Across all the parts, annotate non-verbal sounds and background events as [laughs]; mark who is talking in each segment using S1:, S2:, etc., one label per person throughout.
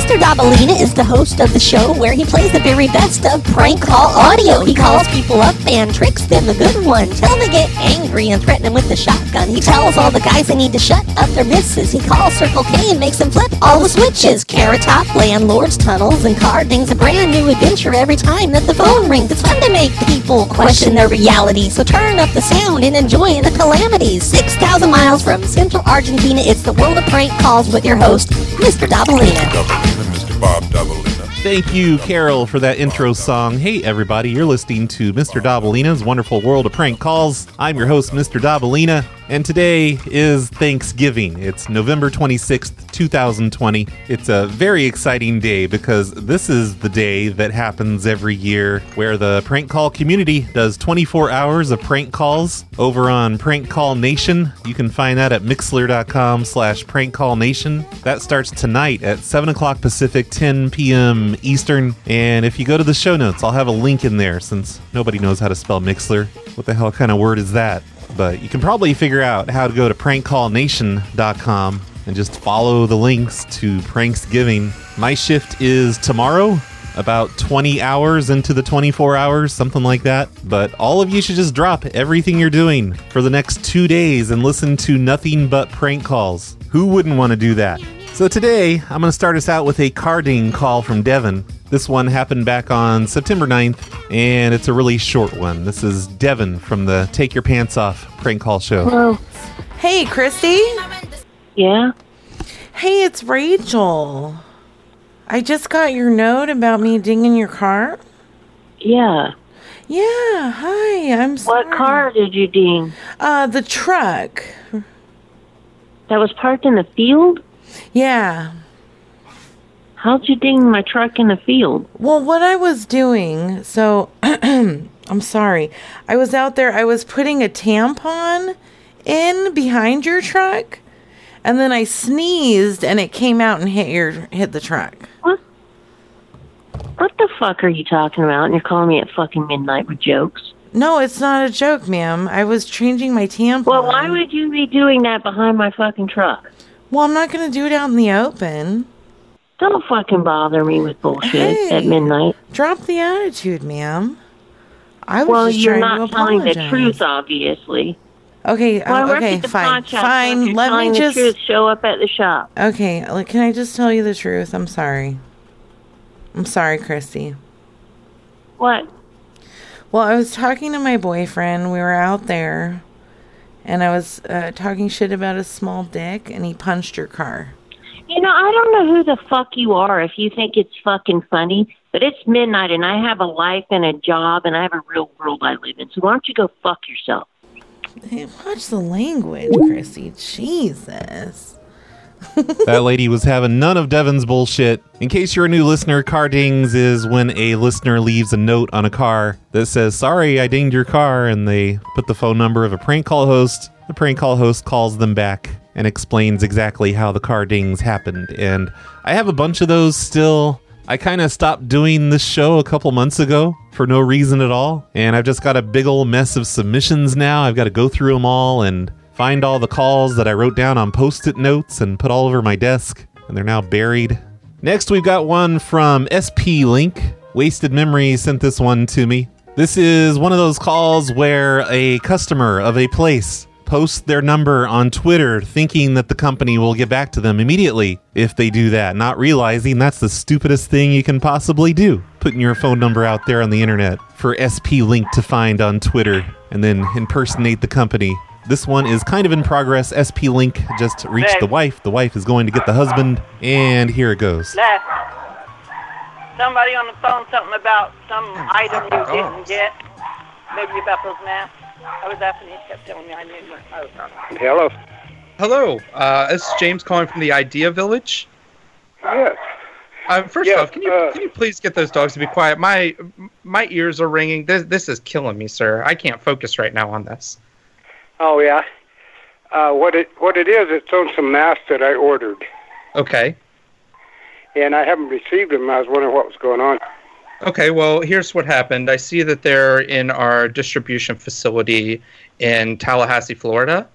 S1: Mr. Dabalina is the host of the show where he plays the very best of prank call audio. He calls people up and tricks them the good ones. Till they get angry and threaten them with the shotgun. He tells all the guys they need to shut up their misses. He calls Circle K and makes them flip all the switches. Carrot Top, landlords, tunnels, and car dings a brand new adventure every time that the phone rings. It's fun to make people question their reality. So turn up the sound and enjoy the calamities. 6,000 miles from central Argentina, it's the world of prank calls with your host, Mr. Dabalina.
S2: Mr. Bob Dabalina.
S3: Thank you, Carol, for that intro song. Hey, everybody, you're listening to Mr. Dabalina's Wonderful World of Prank Calls. I'm your host, Mr. Dabalina, and today is Thanksgiving. It's November 26th, 2020. It's a very exciting day because this is the day that happens every year where the prank call community does 24 hours of prank calls over on Prank Call Nation. You can find that at mixlr.com slash prank call nation. That starts tonight at 7 o'clock Pacific, 10 p.m. Eastern. And if you go to the show notes, I'll have a link in there since nobody knows how to spell Mixlr. What the hell kind of word is that? But you can probably figure out how to go to prankcallnation.com and just follow the links to Pranksgiving. My shift is tomorrow, about 20 hours into the 24 hours, something like that. But all of you should just drop everything you're doing for the next two days and listen to nothing but prank calls. Who wouldn't want to do that? So today, I'm going to start us out with a carding call from Devin. This one happened back on September 9th, and it's a really short one. This is Devin from the Take Your Pants Off prank call show.
S4: Hello.
S5: Hey, Christy.
S4: Yeah.
S5: Hey, it's Rachel. I just got your note about me dinging your car.
S4: Yeah.
S5: Yeah, hi. I'm sorry.
S4: What car did you ding?
S5: Uh, the truck.
S4: That was parked in the field?
S5: Yeah.
S4: How'd you ding my truck in the field?
S5: Well, what I was doing, so [clears throat] I'm sorry. I was out there, I was putting a tampon in behind your truck, and then I sneezed and it came out and hit your hit the truck.
S4: What? What the fuck are you talking about? And you're calling me at fucking midnight with jokes?
S5: No, it's not a joke, ma'am. I was changing my tampon.
S4: Well, why would you be doing that behind my fucking truck?
S5: Well, I'm not going to do it out in the open.
S4: Don't fucking bother me with bullshit
S5: Hey.
S4: at midnight.
S5: Drop the attitude, ma'am. I was
S4: Well,
S5: just
S4: you're not
S5: to
S4: telling the truth, obviously.
S5: Okay, uh, okay, fine, fine. Let me
S4: the
S5: just.
S4: truth, show up at the shop.
S5: Okay, like, can I just tell you the truth? I'm sorry. I'm sorry, Christy.
S4: What?
S5: Well, I was talking to my boyfriend. We were out there, and I was uh, talking shit about his small dick, and he punched your car.
S4: You know, I don't know who the fuck you are if you think it's fucking funny, but it's midnight and I have a life and a job and I have a real world I live in. So why don't you go fuck yourself?
S5: Hey, watch the language, Christy. Jesus.
S3: That lady was having none of Devin's bullshit. In case you're a new listener, car dings is when a listener leaves a note on a car that says, Sorry, I dinged your car, and they put the phone number of a prank call host. The prank call host calls them back and explains exactly how the car dings happened. And I have a bunch of those still. I kind of stopped doing this show a couple months ago for no reason at all. And I've just got a big old mess of submissions now. I've got to go through them all and find all the calls that I wrote down on post it notes and put all over my desk. And they're now buried. Next, we've got one from SP Link. Wasted Memory sent this one to me. This is one of those calls where a customer of a place posts their number on Twitter thinking that the company will get back to them immediately if they do that, not realizing that's the stupidest thing you can possibly do. Putting your phone number out there on the internet for SP Link to find on Twitter and then impersonate the company. This one is kind of in progress. SP Link just reached the wife. The wife is going to get the husband, and here it goes.
S6: Les, somebody on the phone something about some item you didn't get. Maybe about those masks. I was asking, he kept telling me I knew you. I was wrong.
S7: Hello.
S8: Hello, uh, this is James calling from the Idea Village.
S7: Yes.
S8: Uh, first
S7: Yes,
S8: off, can you
S7: uh,
S8: can you please get those dogs to be quiet? My my ears are ringing. This this is killing me, sir. I can't focus right now on this.
S7: Oh yeah. Uh, what it what it is? It's on some masks that I ordered,
S8: Okay.
S7: and I haven't received them. I was wondering what was going on.
S8: Okay, well, here's what happened. I see that they're in our distribution facility in Tallahassee, Florida,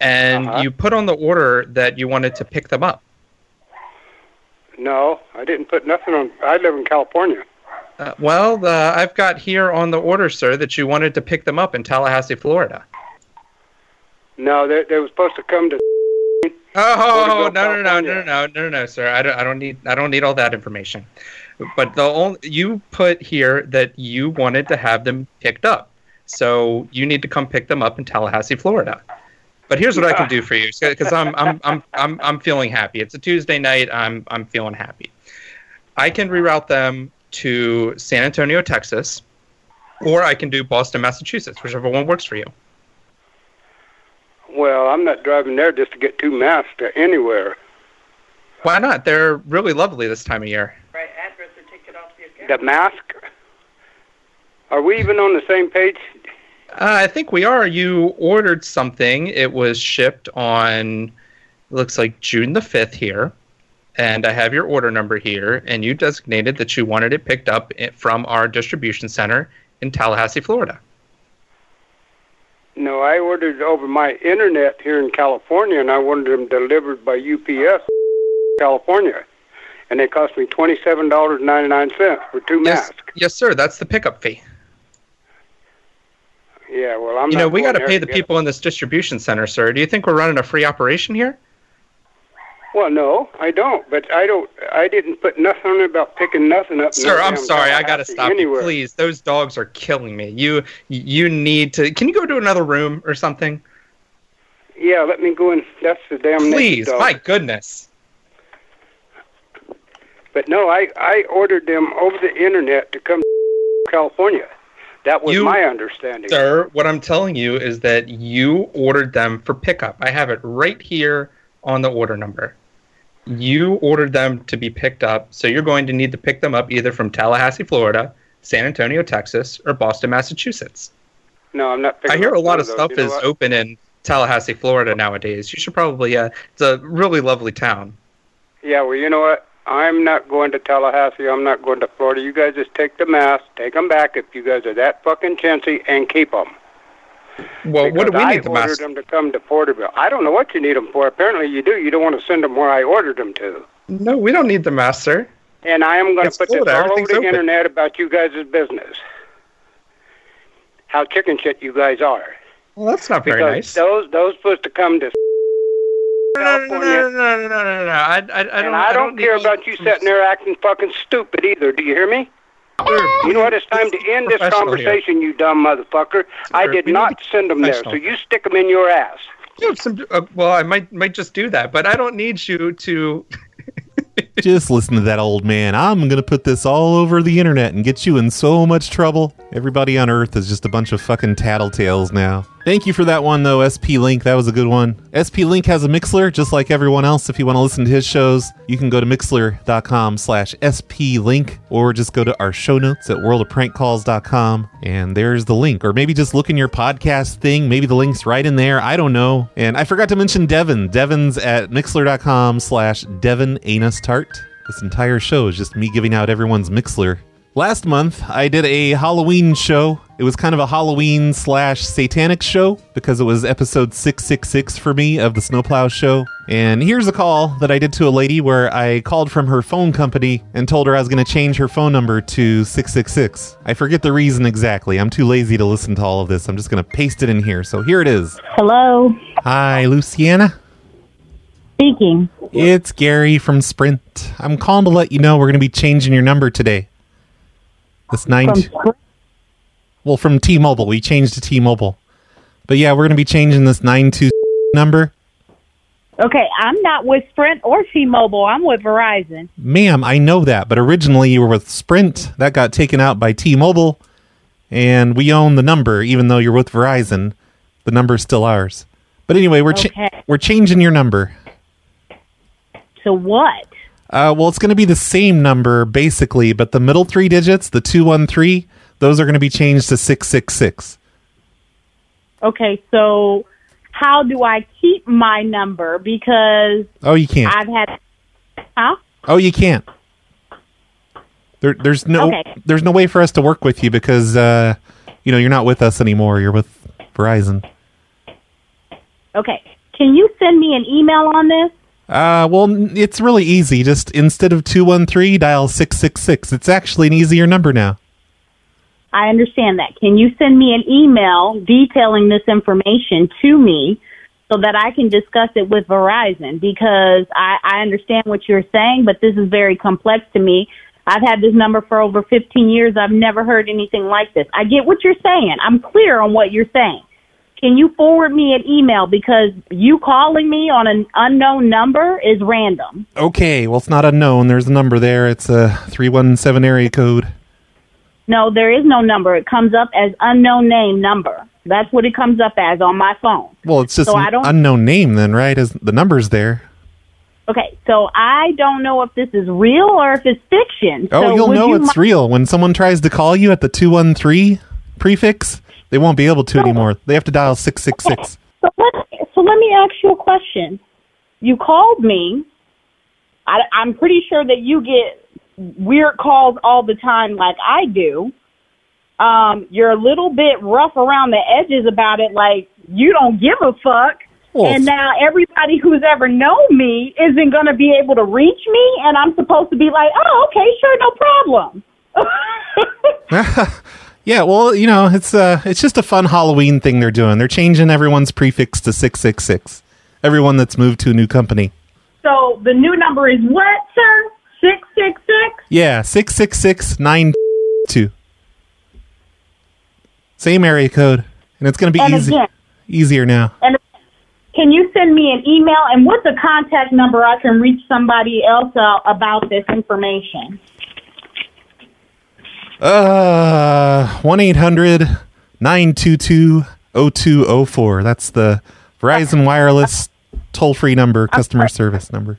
S8: and
S7: Uh-huh.
S8: you put on the order that you wanted to pick them up.
S7: No, I didn't put nothing on. I live in California.
S8: Uh, well, uh, I've got here on the order, sir, that you wanted to pick them up in Tallahassee, Florida.
S7: No, they, they were supposed to come to. [laughs]
S8: Oh no no no no no no no sir! I don't I don't need I don't need all that information. But the only you put here that you wanted to have them picked up, so you need to come pick them up in Tallahassee, Florida. But here's what I can do for you, because I'm I'm I'm I'm I'm feeling happy. It's a Tuesday night. I'm I'm feeling happy. I can reroute them to San Antonio, Texas, or I can do Boston, Massachusetts, whichever one works for you.
S7: Well, I'm not driving there just to get two masks to anywhere.
S8: Why not? They're really lovely this time of year.
S6: Right address or take it off the account.
S7: The mask. Are we even on the same page?
S8: Uh, I think we are. You ordered something. It was shipped on, looks like June the 5th here. And I have your order number here. And you designated that you wanted it picked up from our distribution center in Tallahassee, Florida.
S7: No, I ordered over my internet here in California, and I wanted them delivered by UPS, California, and they cost me twenty-seven dollars ninety-nine cents for two
S8: Yes,
S7: masks.
S8: yes, sir. That's the pickup fee.
S7: Yeah, well, I'm.
S8: you know, we got to pay the people in this distribution center, sir. Do you think we're running a free operation here?
S7: Well, no, I don't. But I don't. I didn't put nothing on about picking nothing up.
S8: Sir,
S7: no
S8: I'm sorry. I got to stop
S7: anywhere.
S8: you. Please, those dogs are killing me. You you need to. Can you go to another room or something?
S7: Yeah, let me go in. That's the damn.
S8: Please,
S7: dog.
S8: my goodness.
S7: But no, I I ordered them over the internet to come to California. That was
S8: You-
S7: my understanding.
S8: Sir, what I'm telling you is that you ordered them for pickup. I have it right here on the order number. You ordered them to be picked up, so you're going to need to pick them up either from Tallahassee, Florida, San Antonio, Texas, or Boston, Massachusetts.
S7: No, I'm not. Picking
S8: I hear a lot of stuff
S7: You know
S8: is
S7: what?
S8: open in Tallahassee, Florida nowadays. You should probably, uh, it's a really lovely town.
S7: Yeah, well, you know what? I'm not going to Tallahassee. I'm not going to Florida. You guys just take the masks, take them back if you guys are that fucking chintzy, and keep them.
S8: Well, what do we
S7: I
S8: need the
S7: ordered them to come to Porterville. I don't know what you need them for. Apparently you do. You don't want to send them where I ordered them to.
S8: No, we don't need the master.
S7: And I am going
S8: It's
S7: to put this all over the
S8: open.
S7: internet about you guys' business. How chicken shit you guys are.
S8: Well, that's not very
S7: because
S8: nice.
S7: those those supposed to come to
S8: No, no, no,
S7: California.
S8: no, no, no, no, no, no. I, I, I don't,
S7: and I don't,
S8: need
S7: care about you sitting there acting fucking stupid either. Do you hear me?
S8: Sir,
S7: You know what? It's time to end this
S8: Professional here.
S7: conversation, you dumb motherfucker. I did not send them there, so you stick them in your ass.
S8: You have some, uh, well, I might might just do that, but I don't need you to. [laughs]
S3: Just listen to that old man. I'm going to put this all over the internet and get you in so much trouble. Everybody on Earth is just a bunch of fucking tattletales now. Thank you for that one, though, SP Link. That was a good one. SP Link has a Mixlr, just like everyone else. If you want to listen to his shows, you can go to mixlr.com slash SP Link or just go to our show notes at worldofprankcalls.com and there's the link. Or maybe just look in your podcast thing. Maybe the link's right in there. I don't know. And I forgot to mention Devin. Devin's at mixlr.com slash Devin Anus Tart. This entire show is just me giving out everyone's Mixlr. Last month, I did a Halloween show. It was kind of a Halloween slash satanic show because it was episode 666 for me of the Snowplow show. And here's a call that I did to a lady where I called from her phone company and told her I was going to change her phone number to 666. I forget the reason exactly. I'm too lazy to listen to all of this. I'm just going to paste it in here. So here it is.
S9: Hello,
S3: Hi, Luciana.
S9: speaking.
S3: It's Gary from Sprint. I'm calling to let you know we're going to be changing your number today. This nine.
S9: From Sprint?
S3: Well, from T-Mobile, we changed to T-Mobile. But yeah, we're going to be changing this nine two number.
S9: Okay, I'm not with Sprint or T-Mobile. I'm with Verizon.
S3: Ma'am, I know that, but originally you were with Sprint. That got taken out by T-Mobile, and we own the number, even though you're with Verizon. The number's still ours. But anyway, we're cha- we're changing your number.
S9: So what?
S3: Uh, well, it's going to be the same number basically, but the middle three digits, the two one three, those are going to be changed to six six six.
S9: Okay, so how do I keep my number? Because
S3: Oh, you can't.
S9: I've had, huh?
S3: Oh, you can't. There, there's no,
S9: Okay.
S3: there's no way for us to work with you because, uh, you know, you're not with us anymore. You're with Verizon.
S9: Okay, can you send me an email on this?
S3: Uh, well, it's really easy. Just instead of 213, dial 666. It's actually an easier number now.
S9: I understand that. Can you send me an email detailing this information to me so that I can discuss it with Verizon? Because I, I understand what you're saying, but this is very complex to me. I've had this number for over 15 years. I've never heard anything like this. I get what you're saying. I'm clear on what you're saying. Can you forward me an email because you calling me on an unknown number is random.
S3: Okay, well, it's not unknown. There's a number there. It's a 317 area code.
S9: No, there is no number. It comes up as unknown name number. That's what it comes up as on my phone.
S3: Well, it's just
S9: So
S3: an
S9: I don't-
S3: unknown name then, right? As the number's there.
S9: Okay, so I don't know if this is real or if it's fiction.
S3: Oh,
S9: so
S3: you'll know
S9: you
S3: it's
S9: mi-
S3: real when someone tries to call you at the 213 prefix. They won't be able to anymore. They have to dial 666.
S9: So let, so let me ask you a question. You called me. I, I'm pretty sure that you get weird calls all the time, like I do. Um, you're a little bit rough around the edges about it, like you don't give a fuck.
S3: Well,
S9: and now everybody who's ever known me isn't going to be able to reach me, and I'm supposed to be like, oh, okay, sure, no problem. [laughs]
S3: yeah, well, you know, it's uh it's just a fun Halloween thing they're doing. They're changing everyone's prefix to 666. Everyone that's moved to a new company.
S9: so the new number is what, sir? Six six six.
S3: Yeah, 66692. Same area code. And it's going to be
S9: And
S3: easy
S9: again-
S3: easier now.
S9: And can you send me an email and what's a contact number I can reach somebody else uh, about this information?
S3: Uh 1-800-922-0204. That's the Verizon Wireless toll-free number, customer service number.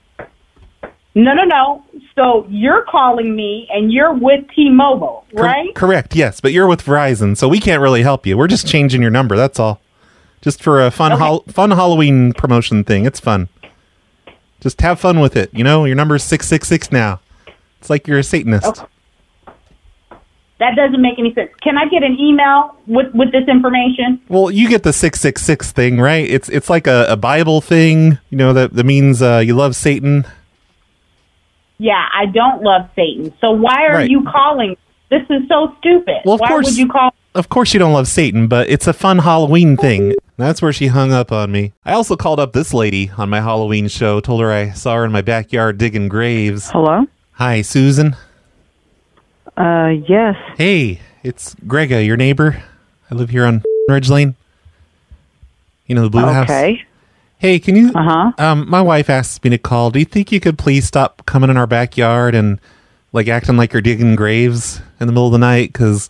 S9: No, no, no. So you're calling me and you're with T-Mobile,
S3: Cor-
S9: right?
S3: correct, yes, but you're with Verizon, so we can't really help you. We're just changing your number, that's all. Just for a fun hol- fun Halloween promotion thing. It's fun. Just have fun with it. You know, your number's 666 now. It's like you're a Satanist.
S9: That doesn't make any sense. Can I get an email with with this information?
S3: Well, you get the 666 thing, right? It's it's like a, a Bible thing, you know, that, that means uh, you love Satan.
S9: Yeah, I don't love Satan. So why are
S3: Right.
S9: you calling? This is so stupid.
S3: Well, of
S9: why
S3: course-
S9: would you call?
S3: Of course you don't love Satan, but it's a fun Halloween thing. That's where she hung up on me. I also called up this lady on my Halloween show, told her I saw her in my backyard digging graves.
S10: Hello?
S3: Hi, Susan.
S10: Uh, yes.
S3: Hey, it's Grega, your neighbor. I live here on Ridge Lane. You know the blue house.
S10: Okay.
S3: Hey, can you?
S10: Uh-huh.
S3: Um, my wife asked me to call. Do you think you could please stop coming in our backyard and like acting like you're digging graves in the middle of the night? Because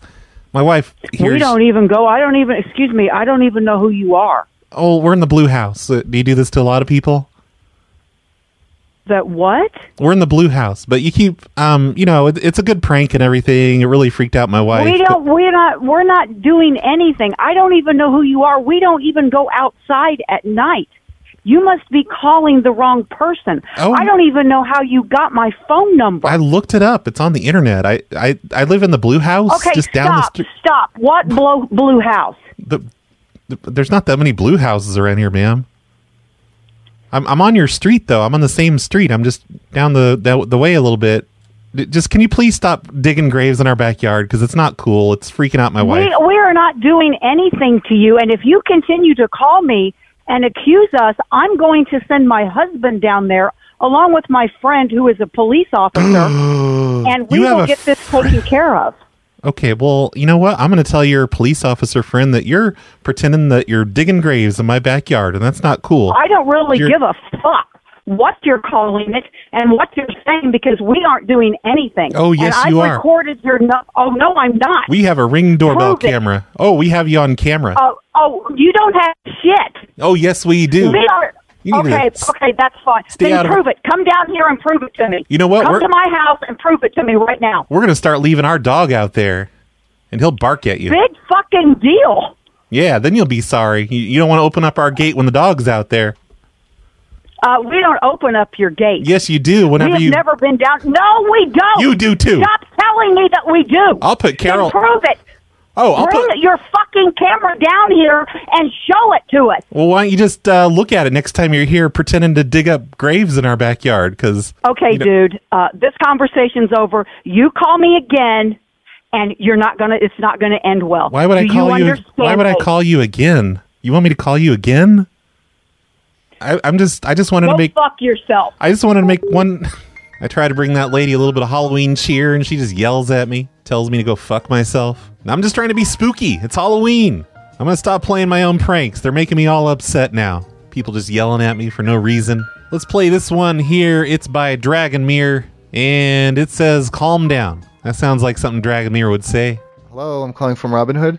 S3: my wife hears.
S10: We don't even go. I don't even, excuse me, I don't even know who you are.
S3: Oh, we're in the blue house. Uh, Do you do this to a lot of people?
S10: That what?
S3: We're in the blue house, but you keep, um, you know, it, it's a good prank and everything. It really freaked out my wife.
S10: we don't, we're not, we're not doing anything. I don't even know who you are. We don't even go outside at night. You must be calling the wrong person.
S3: Oh.
S10: I don't even know how you got my phone number.
S3: I looked it up. It's on the internet. I, I, I live in the blue house,
S10: okay,
S3: just down the
S10: stop,
S3: street.
S10: stop. What blue, blue house?
S3: The, the, there's not that many blue houses around here, ma'am. I'm I'm on your street though. I'm on the same street. I'm just down the the, the way a little bit. Just can you please stop digging graves in our backyard because it's not cool. It's freaking out my wife.
S10: We, we are not doing anything to you. And if you continue to call me and accuse us, I'm going to send my husband down there along with my friend who is a police officer, [sighs] and we will get this taken care of.
S3: Okay, well, you know what? I'm going to tell your police officer friend that you're pretending that you're digging graves in my backyard, and that's not cool.
S10: I don't really
S3: You're-
S10: give a fuck what you're calling it and what you're saying because we aren't doing anything.
S3: Oh, yes,
S10: and
S3: you
S10: I've
S3: are.
S10: recorded your. No- oh no, I'm not.
S3: We have a ring doorbell
S10: Prove it.
S3: camera. Oh, we have you on camera.
S10: Oh, oh, you don't have shit.
S3: oh, yes, we do.
S10: We are.
S3: To
S10: Okay, okay, that's fine.
S3: stay
S10: Then
S3: of-
S10: prove it. Come down here and prove it to me.
S3: You know what?
S10: Come
S3: We're-
S10: to my house and prove it to me right now.
S3: We're going to start leaving our dog out there, and he'll bark at you.
S10: Big fucking deal.
S3: Yeah, then you'll be sorry. You, you don't want to open up our gate when the dog's out there.
S10: Uh, we don't open up your gate.
S3: Yes, you do. Whenever
S10: have
S3: you,
S10: never been down. No, we don't.
S3: You do, too.
S10: Stop telling me that we do.
S3: I'll put Carol.
S10: Then prove it.
S3: Oh, I'll
S10: Bring
S3: put-
S10: your fucking camera down here and show it to us.
S3: Well, why don't you just uh, look at it next time you're here pretending to dig up graves in our backyard? Because
S10: Okay,
S3: you know-
S10: dude. Uh, this conversation's over. You call me again, and you're not gonna. It's not gonna end well.
S3: Why would I call you?
S10: understand
S3: why would I call you again? You want me to call you again? I, I'm just. I just wanted
S10: Go
S3: to make.
S10: fuck yourself.
S3: I just wanted to make one. I try to bring that lady a little bit of Halloween cheer, and she just yells at me, tells me to go fuck myself. And I'm just trying to be spooky. It's Halloween. I'm gonna stop playing my own pranks. They're making me all upset now. People just yelling at me for no reason. Let's play this one here. It's by Dragonmere, and it says "Calm down." That sounds like something Dragonmere would say.
S11: Hello, I'm calling from Robinhood.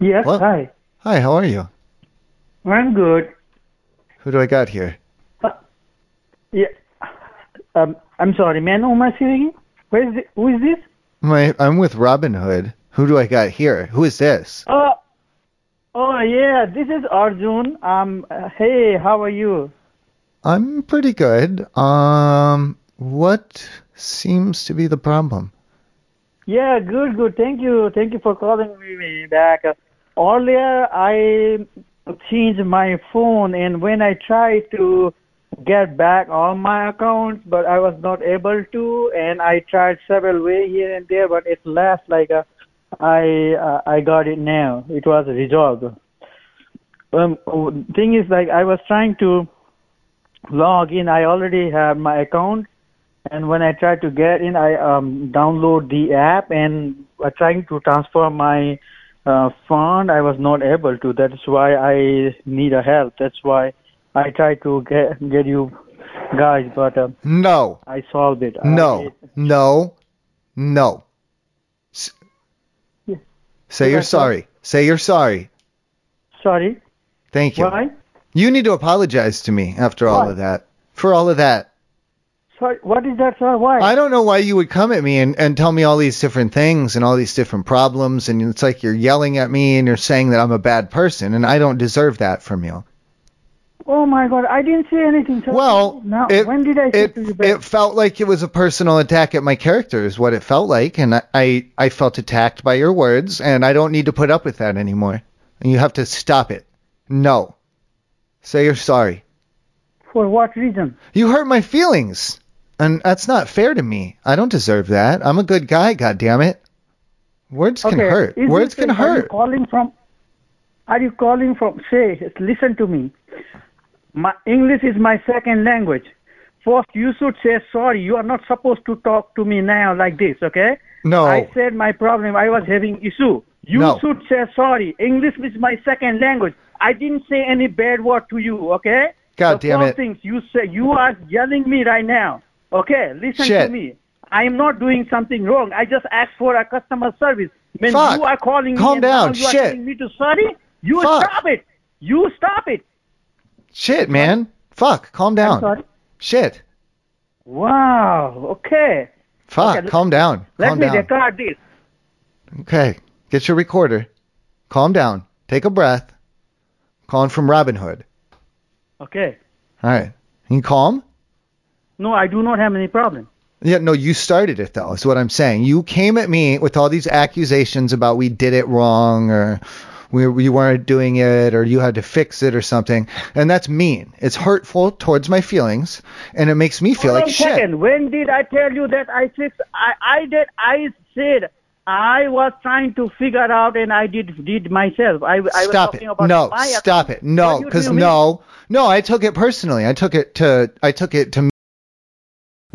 S12: Yes,
S11: Hello?
S12: hi.
S11: Hi, how are you?
S12: I'm good.
S11: Who do I got here?
S12: Yeah. Um, I'm sorry, man. Who am I speaking? Where is it? Who is this?
S11: My, I'm with Robinhood. Who do I got here? Who is this?
S12: Oh, oh yeah. This is Arjun. Um, uh, hey, how are you?
S11: I'm pretty good. Um, what seems to be the problem?
S12: Yeah, good, good. Thank you, thank you for calling me back. Uh, earlier, I changed my phone, and when I tried to get back all my accounts, but I was not able to, and I tried several way here and there, but it last like uh, I uh, I got it now. It was resolved. Um, thing is like I was trying to log in. I already have my account, and when I tried to get in, I um, download the app and uh, trying to transfer my uh, fund. I was not able to. That's why I need a help. That's why I try to get get you guys, but uh,
S11: No,
S12: I solved it.
S11: no, no, no. S-
S12: Yeah.
S11: Say
S12: Yeah,
S11: you're
S12: so-
S11: sorry. Say you're sorry.
S12: Sorry.
S11: Thank you.
S12: Why?
S11: You need to apologize to me after all of that. For all of that.
S12: Sorry. What is that, sir? Why?
S11: I don't know why you would come at me and, and tell me all these different things and all these different problems and it's like you're yelling at me and you're saying that I'm a bad person and I don't deserve that from you.
S12: Oh my God! I didn't say anything. Sir.
S11: Well,
S12: now
S11: it-
S12: when did I say
S11: It
S12: to you back?
S11: it felt like it was a personal attack at my character is what it felt like and I, I I felt attacked by your words and I don't need to put up with that anymore. And you have to stop it. No. Say you're sorry.
S12: For what reason?
S11: You hurt my feelings. And that's not fair to me. I don't deserve that. I'm a good guy, God damn it. Words can hurt.
S12: Is
S11: Words
S12: this-
S11: hurt.
S12: Are you calling from? Are you calling from? Say, listen to me. My English is my second language. First, you should say sorry. You are not supposed to talk to me now like this, okay?
S11: No.
S12: I said my problem. I was having issue. You
S11: No.
S12: should say sorry. English is my second language. I didn't say any bad word to you, okay?
S11: God
S12: the
S11: damn it.
S12: things you say, you are yelling me right now. Okay, listen
S11: Shit.
S12: to me. I am not doing something wrong. I just asked for a customer service. When
S11: Fuck.
S12: you are calling
S11: Calm
S12: me and
S11: down.
S12: now you are
S11: Shit.
S12: telling me to sorry, you
S11: Fuck.
S12: stop it. You stop it.
S11: Shit, man. Fuck. Calm down.
S12: sorry?
S11: Shit.
S12: Wow. Okay.
S11: Fuck.
S12: Okay,
S11: calm down.
S12: Let
S11: calm
S12: me
S11: down.
S12: record this.
S11: Okay. Get your recorder. Calm down. Take a breath. Calling from Robinhood.
S12: Okay.
S11: All right. You calm?
S12: No, I do not have any problem.
S11: Yeah, no, you started it though. Is what I'm saying. You came at me with all these accusations about we did it wrong or we we weren't doing it or you had to fix it or something, and that's mean. It's hurtful towards my feelings, and it makes me feel
S12: Hold
S11: like shit.
S12: second. When did I tell you that I fixed? I, I did. I said I was trying to figure out, and I did did myself. I, I was
S11: Stop
S12: talking
S11: it.
S12: about
S11: No, stop it. No, because no, no, I took it personally. I took it to I took it to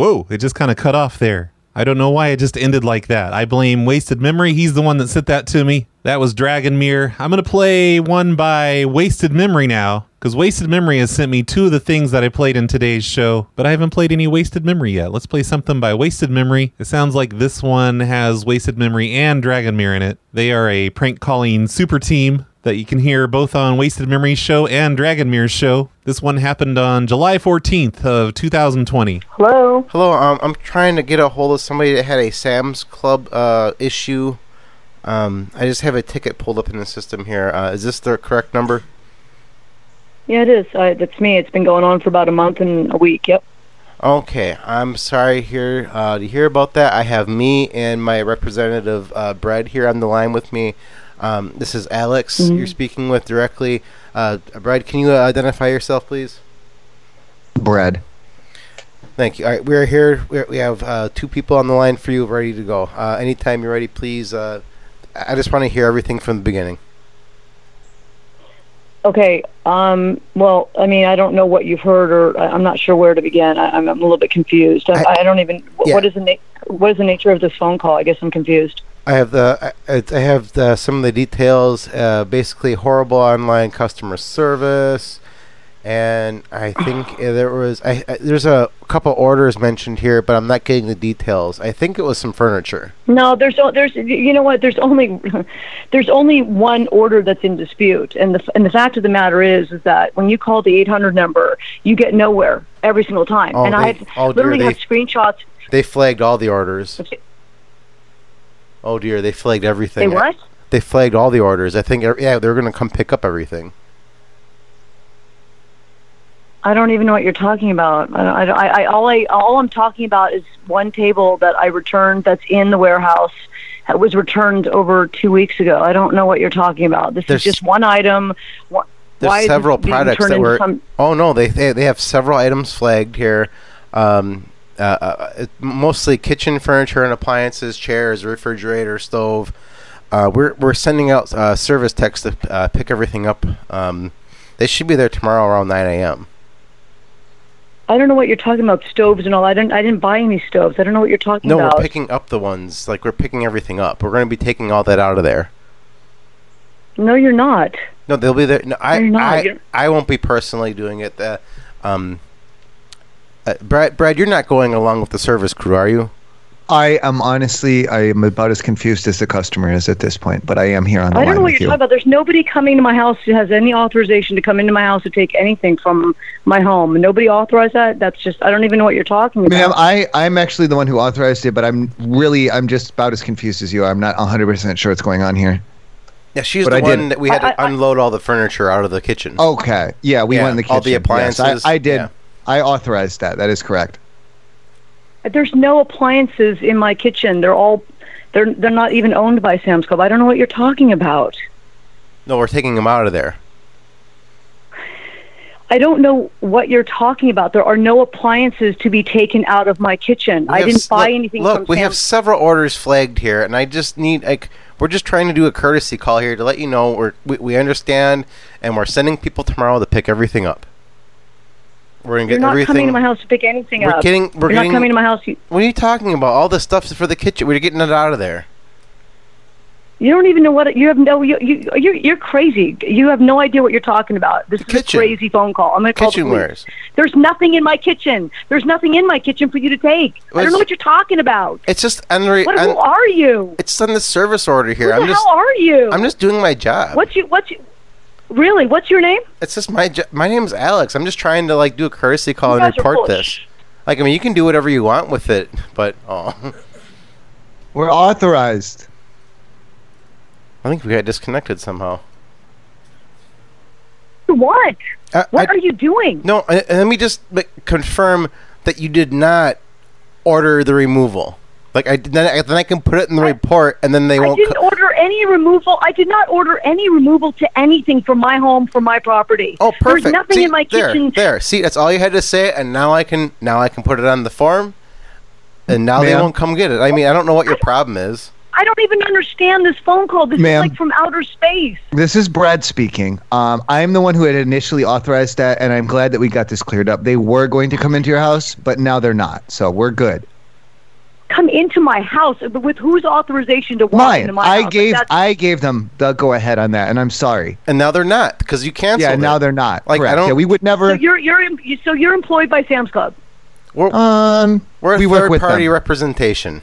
S3: Whoa, it just kind of cut off there. I don't know why it just ended like that. I blame Wasted Memory. He's the one that sent that to me. That was Dragonmere. I'm going to play one by Wasted Memory now, because Wasted Memory has sent me two of the things that I played in today's show, but I haven't played any Wasted Memory yet. Let's play something by Wasted Memory. It sounds like this one has Wasted Memory and Dragonmere in it. They are a prank calling super team that you can hear both on Wasted Memories show and Dragonmere's show. This one happened on July 14th of 2020.
S13: Hello. Hello. Um, I'm trying to get a hold of somebody that had a Sam's Club uh, issue. Um, I just have a ticket pulled up in the system here. Uh, is this the correct number?
S14: Yeah, it is. Uh, that's me. It's been going on for about a month and a week. Yep.
S13: Okay, I'm sorry here uh, to hear about that. I have me and my representative uh, Brad here on the line with me. Um, this is Alex
S14: Mhm.
S13: you're speaking with directly. Uh, Brad, can you uh, identify yourself, please?
S14: Brad.
S13: Thank you. All right, we're here. We're, we have uh, two people on the line for you, ready to go. Uh, anytime you're ready, please. Uh, I I just want to hear everything from the beginning.
S15: Okay. Um, well, I mean, I don't know what you've heard, or I- I'm not sure where to begin. I, I'm, I'm a little bit confused. I, I, don't even.
S13: yeah.
S15: What is the na- What is the nature of this phone call? I guess I'm confused.
S13: I have the I, I have the, some of the details. Uh, basically, horrible online customer service, and I think [coughs] there was I, I there's a couple orders mentioned here, but I'm not getting the details. I think it was some furniture.
S15: No, there's o- there's you know what? There's only [laughs] there's only one order that's in dispute, and the and the fact of the matter is is that when you call the 800 number, you get nowhere every single time.
S13: Oh,
S15: and I
S13: oh, dear,
S15: literally
S13: they-
S15: have screenshots.
S13: They flagged all the orders. Oh dear, they flagged everything.
S15: They what?
S13: They flagged all the orders. I think yeah, they're going to come pick up everything.
S15: I don't even know what you're talking about. I, I, I, all I, all I'm talking about is one table that I returned that's in the warehouse. That was returned over two weeks ago. I don't know what you're talking about. This
S13: There's-
S15: is just one item. Wh-
S13: There's
S15: Why
S13: several products that were.
S15: some-
S13: Oh no, they, they they have several items flagged here. Um, uh, uh, mostly kitchen furniture and appliances, chairs, refrigerator, stove. Uh, we're we're sending out uh, service techs to uh, pick everything up. Um, they should be there tomorrow around 9 a.m.
S15: I don't know what you're talking about. Stoves and all. I didn't. I didn't buy any stoves. I don't know what you're talking
S13: No,
S15: about.
S13: No, we're picking up the ones. Like we're picking everything up. We're going to be taking all that out of there.
S15: no, you're not.
S13: No, they'll be there. No, I,
S15: not.
S13: I, I won't be personally doing it. Uh, um, uh, Brad, Brad, you're not going along with the service crew, are you?
S14: I am honestly, I am about as confused as the customer is at this point, but I am here on the
S15: I don't
S14: line
S15: know what you're
S14: you.
S15: talking about. There's nobody coming to my house who has any authorization to come into my house to take anything from my home. Nobody authorized that. That's just. I don't even know what you're talking about.
S14: Ma'am, I, I'm actually the one who authorized it, but I'm really, I'm just about as confused as you. I'm not 100% sure what's going on here.
S13: Yeah, she's
S14: But
S13: the
S14: I
S13: one
S14: did-
S13: that we had to unload all the furniture out of the kitchen.
S14: Okay. Yeah, we
S13: Yeah,
S14: went in the kitchen.
S13: all the
S14: Yes,
S13: appliances,
S14: I, I did.
S13: yeah.
S14: I authorized that. That is correct.
S15: There's no appliances in my kitchen. They're all. They're they're not even owned by Sam's Club. I don't know what you're talking about.
S13: No, we're taking them out of there.
S15: I don't know what you're talking about. There are no appliances to be taken out of my kitchen.
S13: We
S15: I didn't
S13: s-
S15: buy
S13: look,
S15: anything
S13: Look,
S15: from
S13: we
S15: Sam's
S13: have several orders flagged here, and I just need like we're just trying to do a courtesy call here to let you know we're, we we understand, and we're sending people tomorrow to pick everything up. We're gonna
S15: You're not
S13: everything.
S15: coming to my house to pick anything
S13: we're
S15: up.
S13: getting. We're
S15: you're
S13: getting.
S15: not coming to my house. You,
S13: What are you talking about? All the stuff for the kitchen. We're getting it out of there.
S15: you don't even know what it, you have. No, you you you're, you're crazy. You have no idea what you're talking about. This is
S13: kitchen.
S15: a crazy phone call. I'm going to call the police.
S13: Kitchenwares.
S15: There's nothing in my kitchen. There's nothing in my kitchen for you to take. I don't know what you're talking about.
S13: It's just under.
S15: What, who are you?
S13: It's on the service order here.
S15: Who the
S13: I'm just.
S15: hell are you?
S13: I'm just doing my job.
S15: What's you? What's you? Really? What's your name?
S13: It's just my jo- my name's Alex. I'm just trying to like do a courtesy call
S15: You
S13: and report
S15: full of
S13: this. Like I mean, you can do whatever you want with it, but oh,
S14: We're authorized.
S13: I think we got disconnected somehow.
S15: What?
S13: Uh,
S15: What
S13: I-
S15: are you doing?
S13: No, uh, let me just like, confirm that you did not order the removal. Like I then I, then I can put it in the report, and then they
S15: I
S13: won't.
S15: I didn't
S13: co-
S15: order any removal. I did not order any removal to anything from my home from my property.
S13: oh, perfect.
S15: There's nothing
S13: See,
S15: in my
S13: there,
S15: kitchen.
S13: There, see, that's all you had to say, and now I can now I can put it on the form, and now they won't come get it. I mean, I don't know what your problem is.
S15: I don't even understand this phone call. This
S14: Ma'am.
S15: is like from outer space.
S14: This is Brad speaking. Um, I'm the one who had initially authorized that, and I'm glad that we got this cleared up. They were going to come into your house, but now they're not. So we're good.
S15: Come into my house, with whose authorization to walk
S14: Mine.
S15: into my
S14: I
S15: house? Like,
S14: gave
S15: that's-
S14: I gave them the go ahead on that, and I'm sorry.
S13: And now they're not because you canceled.
S14: Yeah,
S13: it.
S14: now they're not.
S13: Like, I
S14: Correct.
S13: don't-
S14: Yeah, we would
S15: So
S14: never.
S15: you're you're em- so you're employed by Sam's Club.
S13: We're,
S14: um,
S13: we're a
S14: we work
S13: third
S14: with
S13: party
S14: them.
S13: representation.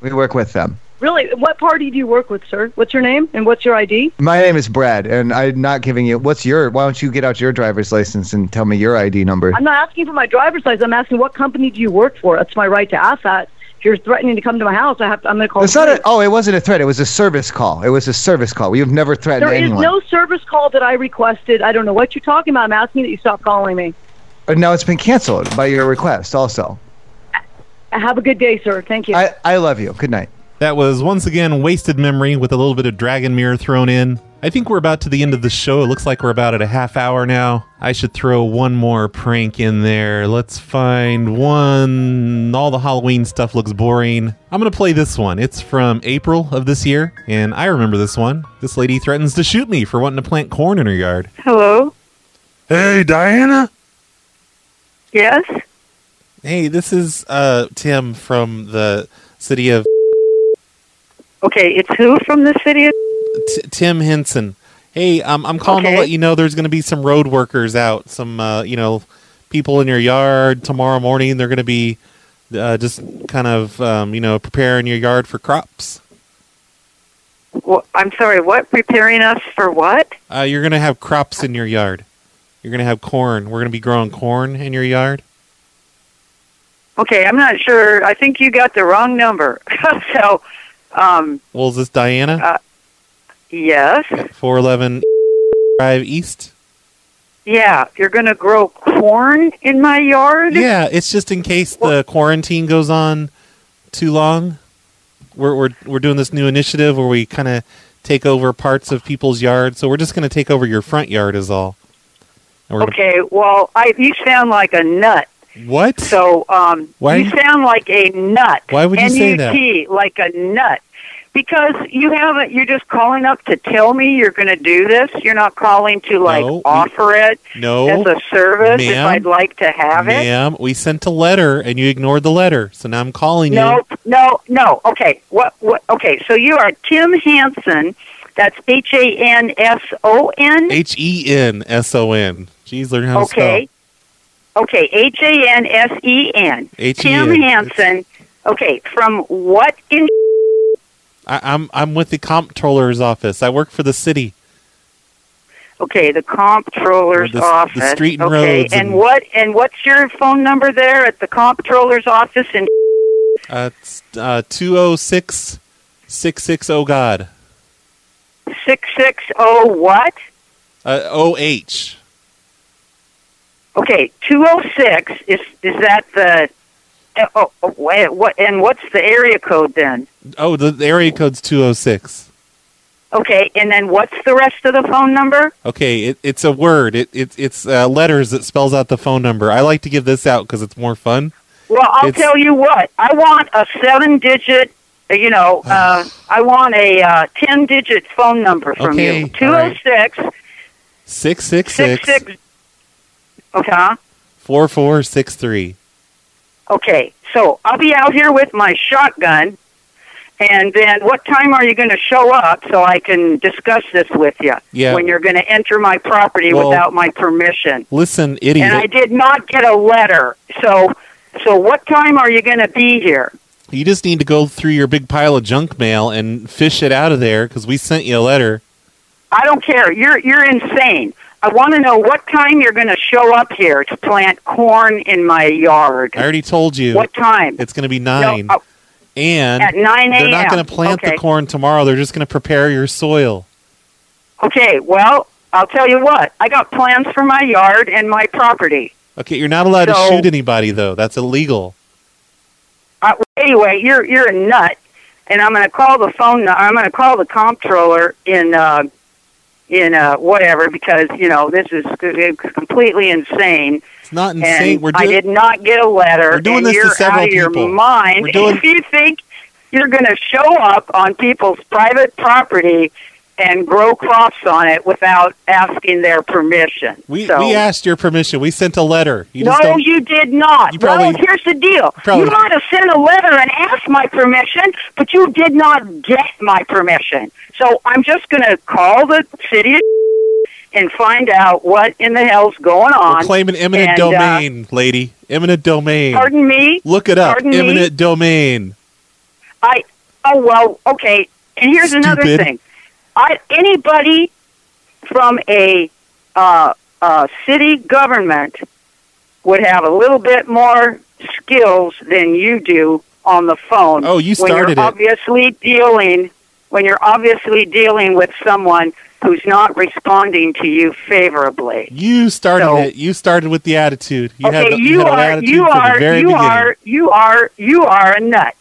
S14: We work with them.
S15: Really? What party do you work with, sir? What's your name and what's your ID?
S14: My name is Brad, and I'm not giving you. What's your? Why don't you get out your driver's license and tell me your ID number?
S15: I'm not asking for my driver's license. I'm asking what company do you work for? That's my right to ask that. If you're threatening to come to my house, I have to, I'm going to call.
S14: It's not a. Oh, it wasn't a threat. It was a service call. It was a service call. We have never threatened
S15: There
S14: anyone.
S15: There is no service call that I requested. I don't know what you're talking about. I'm asking that you stop calling me.
S14: Uh, but now it's been canceled by your request. Also,
S15: Have a good day, sir. Thank you.
S14: I I love you. Good night.
S3: That was once again Wasted Memory with a little bit of Dragonmere thrown in. I think we're about to the end of the show. It looks like we're about at a half hour now. I should throw one more prank in there. Let's find one. All the Halloween stuff looks boring. I'm going to play this one. It's from April of this year, and I remember this one. This lady threatens to shoot me for wanting to plant corn in her yard.
S6: Hello?
S3: Hey, Diana?
S6: Yes?
S3: Hey, this is uh, Tim from the city of
S6: Okay, it's who from the city.
S3: T- Tim Henson. Hey, um, I'm calling to let you know there's going to be some road workers out. Some, uh, you know, people in your yard tomorrow morning. They're going to be uh, just kind of, um, you know, preparing your yard for crops.
S6: Well, I'm sorry, what? Preparing us for what?
S3: Uh, you're going to have crops in your yard. You're going to have corn. We're going to be growing corn in your yard.
S6: Okay, I'm not sure. I think you got the wrong number. [laughs] so, um,
S3: Well, is this Diana?
S6: Uh, yes.
S3: 411 Drive East.
S6: Yeah, you're going to grow corn in my yard?
S3: Yeah, it's just in case the quarantine goes on too long. We're we're we're doing this new initiative where we kind of take over parts of people's yards. So we're just going to take over your front yard is all.
S6: Okay, well, I you sound like a nut.
S3: What?
S6: So, um,
S3: Why-
S6: you sound like a nut.
S3: Why would you say that?
S6: N-U-T, like a nut. Because you haven't, you're just calling up to tell me you're going to do this. You're not calling to, like,
S3: No, we-
S6: offer it
S3: No,
S6: as a service if. I'd like to have it.
S3: Ma'am, we sent a letter and you ignored the letter. So now I'm calling
S6: No,
S3: you.
S6: no, no. No. Okay, what? What? Okay, so you are Tim Hanson. That's H A N S O N.
S3: H E N S O N. Jeez, learn how to
S6: Okay. Okay, H A N S E N. Tim Hanson. Okay, from what in?
S3: I, I'm I'm with the comptroller's office. I work for the city.
S6: Okay, the comptroller's
S3: The- the
S6: office.
S3: street and
S6: okay,
S3: roads
S6: and,
S3: and-
S6: what? And what's your phone number there at the comptroller's office? In
S3: Uh, it's uh, 206 660 God.
S6: six six zero what?
S3: Uh, OH.
S6: Okay, two zero six. Is is that the? uh, Oh, oh, what? And what's the area code then?
S3: Oh, the, the area code's 206.
S6: Okay, and then what's the rest of the phone number?
S3: Okay, it, it's a word. It, it it's uh, letters that spells out the phone number. I like to give this out because it's more fun.
S6: Well, I'll
S3: It's-
S6: tell you what. I want a seven-digit. You know, [sighs] uh, I want a uh, ten-digit phone number from
S3: Okay,
S6: you. Two zero six
S3: 666
S6: six six. Okay.
S3: 4463.
S6: Okay. So I'll be out here with my shotgun, and then what time are you going to show up so I can discuss this with you?
S3: Yeah.
S6: When you're going to enter my property
S3: Well-
S6: without my permission.
S3: Listen, idiot.
S6: And I did not get a letter. So, so what time are you going to be here?
S3: You just need to go through your big pile of junk mail and fish it out of there because we sent you a letter.
S6: I don't care. You're you're insane. I want to know what time you're going to show up here to plant corn in my yard.
S3: I already told you.
S6: What time?
S3: It's going to be 9.
S6: No, uh,
S3: and
S6: At 9 a.m.
S3: they're not going to plant
S6: Okay.
S3: the corn tomorrow. They're just going to prepare your soil.
S6: Okay, well, I'll tell you what. I got plans for my yard and my property.
S3: Okay, you're not allowed to shoot anybody though. That's illegal.
S6: Uh, anyway, you're you're a nut, and I'm going to call the phone. I'm going to call the comptroller in uh, in uh, whatever because you know this is completely insane.
S3: It's not insane.
S6: And
S3: We're
S6: I
S3: doing-
S6: did not get a letter.
S3: We're doing
S6: and
S3: this to
S6: you're
S3: several
S6: out of your
S3: people.
S6: mind
S3: doing- [laughs]
S6: if you think you're going to show up on people's private property and grow crops on it without asking their permission.
S3: We
S6: so,
S3: we asked your permission. We sent a letter. You
S6: no, you did not.
S3: You probably-
S6: well, here's the deal.
S3: probably-
S6: you might have sent a letter and asked my permission, but you did not get my permission. So I'm just going to call the city [laughs] and find out what in the hell's going on.
S3: We're claiming eminent
S6: And, uh,
S3: domain, lady. Eminent domain.
S6: pardon me?
S3: Look it up.
S6: Pardon me?
S3: eminent domain.
S6: I oh well, okay. And here's another thing. I anybody from a uh, uh, city government would have a little bit more skills than you do on the phone.
S3: Oh, you started it.
S6: you're obviously dealing when you're obviously dealing with someone who's not responding to you favorably.
S3: You started
S6: So-
S3: it. You started with the attitude. You had
S6: okay,
S3: the,
S6: you,
S3: had an
S6: are
S3: attitude
S6: you are you
S3: beginning.
S6: are you are you are a nut.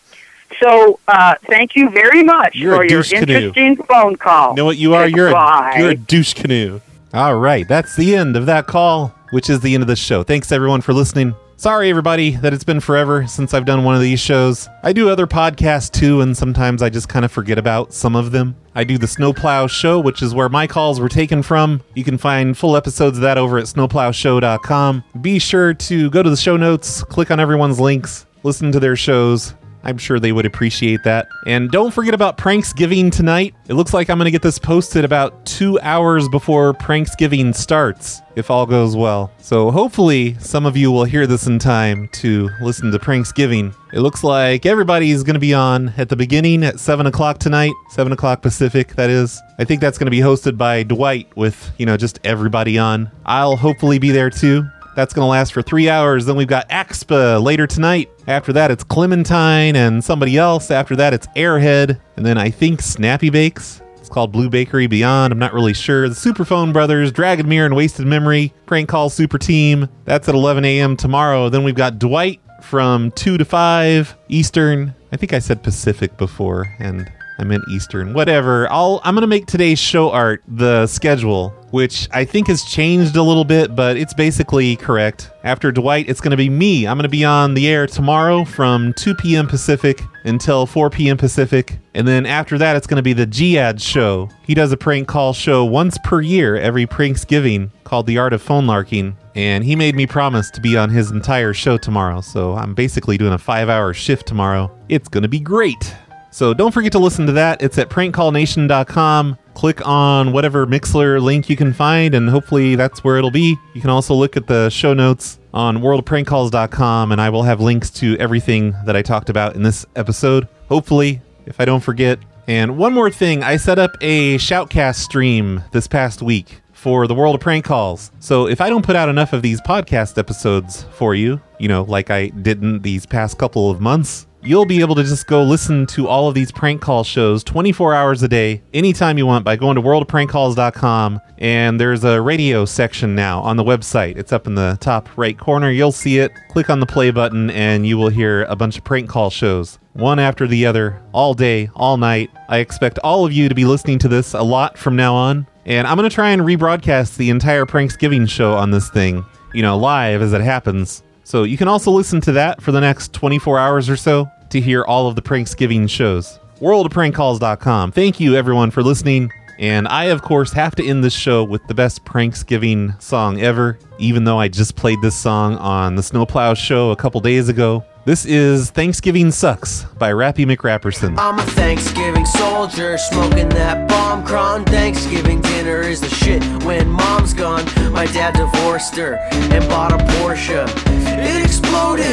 S6: So uh, thank you very much
S3: You're a
S6: for your
S3: douche canoe.
S6: interesting phone call.
S3: You know what you are? You're a,
S6: Goodbye.
S3: you're a douche canoe. All right, that's the end of that call, which is the end of the show. Thanks everyone for listening. Sorry everybody that it's been forever since I've done one of these shows. I do other podcasts too, and sometimes I just kind of forget about some of them. I do the Snowplow Show, which is where my calls were taken from. You can find full episodes of that over at snowplowshow.com. Be sure to go to the show notes, click on everyone's links, listen to their shows. I'm sure they would appreciate that. And don't forget about Pranksgiving tonight. It looks like I'm going to get this posted about two hours before Pranksgiving starts, if all goes well. So hopefully, some of you will hear this in time to listen to Pranksgiving. It looks like everybody's going to be on at the beginning at 7 o'clock tonight, 7 o'clock Pacific, that is. I think that's going to be hosted by Dwight with, you know, just everybody on. I'll hopefully be there too. That's going to last for three hours. Then we've got Axpa later tonight. After that, it's Clementine and somebody else. After that, it's Airhead. And then I think Snappy Bakes. It's called Blue Bakery Beyond. I'm not really sure. The Superphone Brothers, Dragonmere, and Wasted Memory. Prank Call Super Team. That's at 11 a.m. tomorrow. Then we've got Dwight from 2 to 5 Eastern. I think I said Pacific before, and I meant Eastern. Whatever. I'll I'm gonna make today's show art the schedule, which I think has changed a little bit, but it's basically correct. After Dwight, it's gonna be me. I'm gonna be on the air tomorrow from 2 p.m. Pacific until 4 p.m. Pacific. And then after that, it's gonna be the Giad show. He does a prank call show once per year, every Pranksgiving, called The Art of Phone Larking. And he made me promise to be on his entire show tomorrow. So I'm basically doing a five hour shift tomorrow. It's gonna be great. So don't forget to listen to that. It's at prankcallnation.com. Click on whatever Mixlr link you can find, and hopefully that's where it'll be. You can also look at the show notes on worldprankcalls.com, and I will have links to everything that I talked about in this episode. Hopefully, if I don't forget. And one more thing, I set up a Shoutcast stream this past week for the world of prank calls. So if I don't put out enough of these podcast episodes for you, you know, like I didn't these past couple of months, you'll be able to just go listen to all of these prank call shows 24 hours a day, anytime you want by going to worldofprankcalls.com. And there's a radio section now on the website. It's up in the top right corner. You'll see it. Click on the play button and you will hear a bunch of prank call shows. One after the other, all day, all night. I expect all of you to be listening to this a lot from now on. And I'm going to try and rebroadcast the entire Pranksgiving show on this thing, you know, live as it happens. So you can also listen to that for the next 24 hours or so to hear all of the Pranksgiving shows. WorldOfPrankCalls.com. Thank you, everyone, for listening. And I, of course, have to end this show with the best Pranksgiving song ever, even though I just played this song on the Snowplow show a couple days ago. This is Thanksgiving Sucks by Rappy McRapperson.
S16: I'm a Thanksgiving soldier, smoking that bomb cron. Thanksgiving dinner is the shit when mom's gone. My dad divorced her and bought a Porsche. It exploded,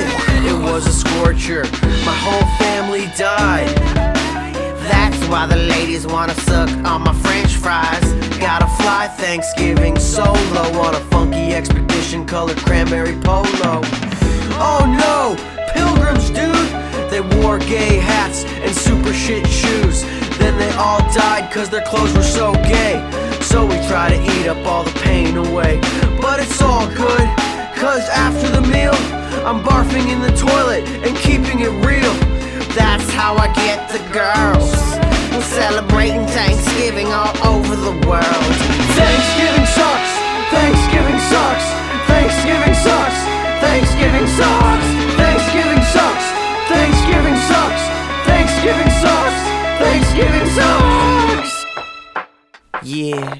S16: it was a scorcher. My whole family died. That's why the ladies wanna suck on my french fries. Gotta fly Thanksgiving solo on a funky expedition colored cranberry polo. Oh no, pilgrims, dude! They wore gay hats and super shit shoes. Then they all died cause their clothes were so gay. So we try to eat up all the pain away. But it's all good, cause after the meal, I'm barfing in the toilet and keeping it real. That's how I get the girls. We're celebrating Thanksgiving all over the world. Thanksgiving sucks! Thanksgiving sucks! Thanksgiving sucks! Thanksgiving sucks! Sucks! Thanksgiving sucks! Thanksgiving sucks! Thanksgiving sucks! Yeah.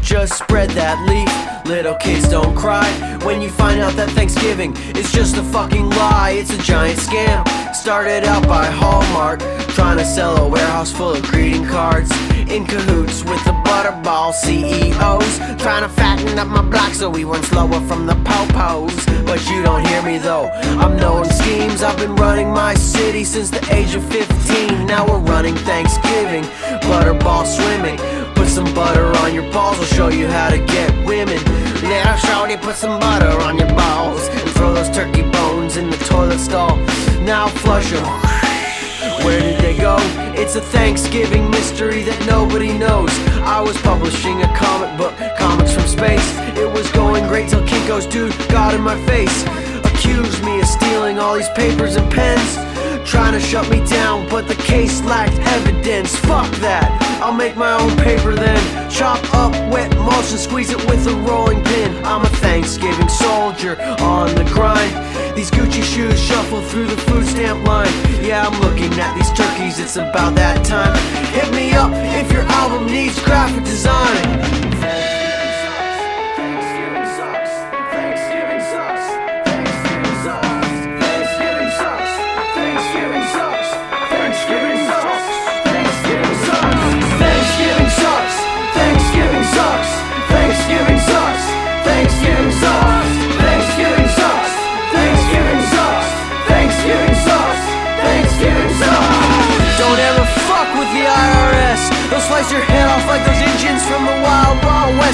S16: Just spread that leaf, little kids don't cry When you find out that Thanksgiving is just a fucking lie It's a giant scam, started out by Hallmark Trying to sell a warehouse full of greeting cards In cahoots with the Butterball CEOs Trying to fatten up my block so we weren't slower from the po-pos But you don't hear me though, I'm knowing schemes I've been running my city since the age of 15 Now we're running Thanksgiving, Butterball swimming Put some butter on your balls, I'll show you how to get women. Now, shorty, put some butter on your balls and throw those turkey bones in the toilet stall. Now, flush them. Where? It's a Thanksgiving mystery that nobody knows. I was publishing a comic book, comics from space. It was going great till Kinko's dude got in my face. Accused me of stealing all these papers and pens. Trying to shut me down, but the case lacked evidence. Fuck that, I'll make my own paper then. Chop up wet mulch and squeeze it with a rolling pin. I'm a Thanksgiving soldier on the grind. These Gucci shoes shuffle through the food stamp line. Yeah, I'm looking at these turkeys, it's about that time. Hit me up if your album needs graphic design.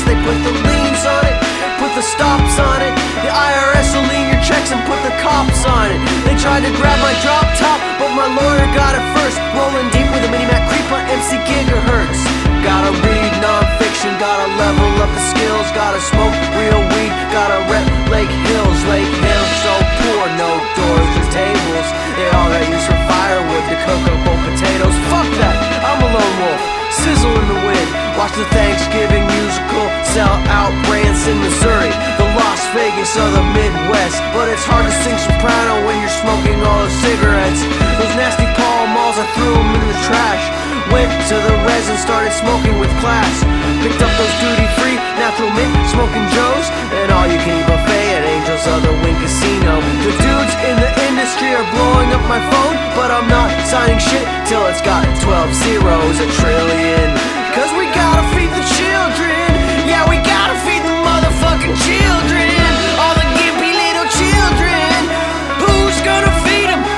S16: They put the liens on it, put the stops on it. The IRS will lean your checks and put the cops on it. They tried to grab my drop top, but my lawyer got it first. Rolling deep with a mini Mac creep on MC Gigahertz. Gotta read nonfiction, gotta level up the skills, gotta smoke real weed, gotta rep Lake Hills. Lake Hills so poor, no doors, just tables. They all got used for firewood up old potatoes. Fuck that, I'm a lone wolf. Sizzle in the wind. Watch the Thanksgiving sell out in Missouri. The Las Vegas of the Midwest. But it's hard to sing soprano when you're smoking all those cigarettes. Those nasty Pall Malls, I threw them in the trash. Went to the res and started smoking with class. Picked up those duty free, natural mint, smoking Joes. And all you can eat buffet at Angels of the Wing Casino. The dudes in the industry are blowing up my phone, but I'm not signing shit till it's got 12 zeros, a trillion. Cause we gotta feed the children. All the gimpy little children. Who's gonna feed them?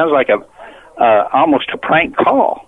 S17: Sounds like a uh, almost a prank call.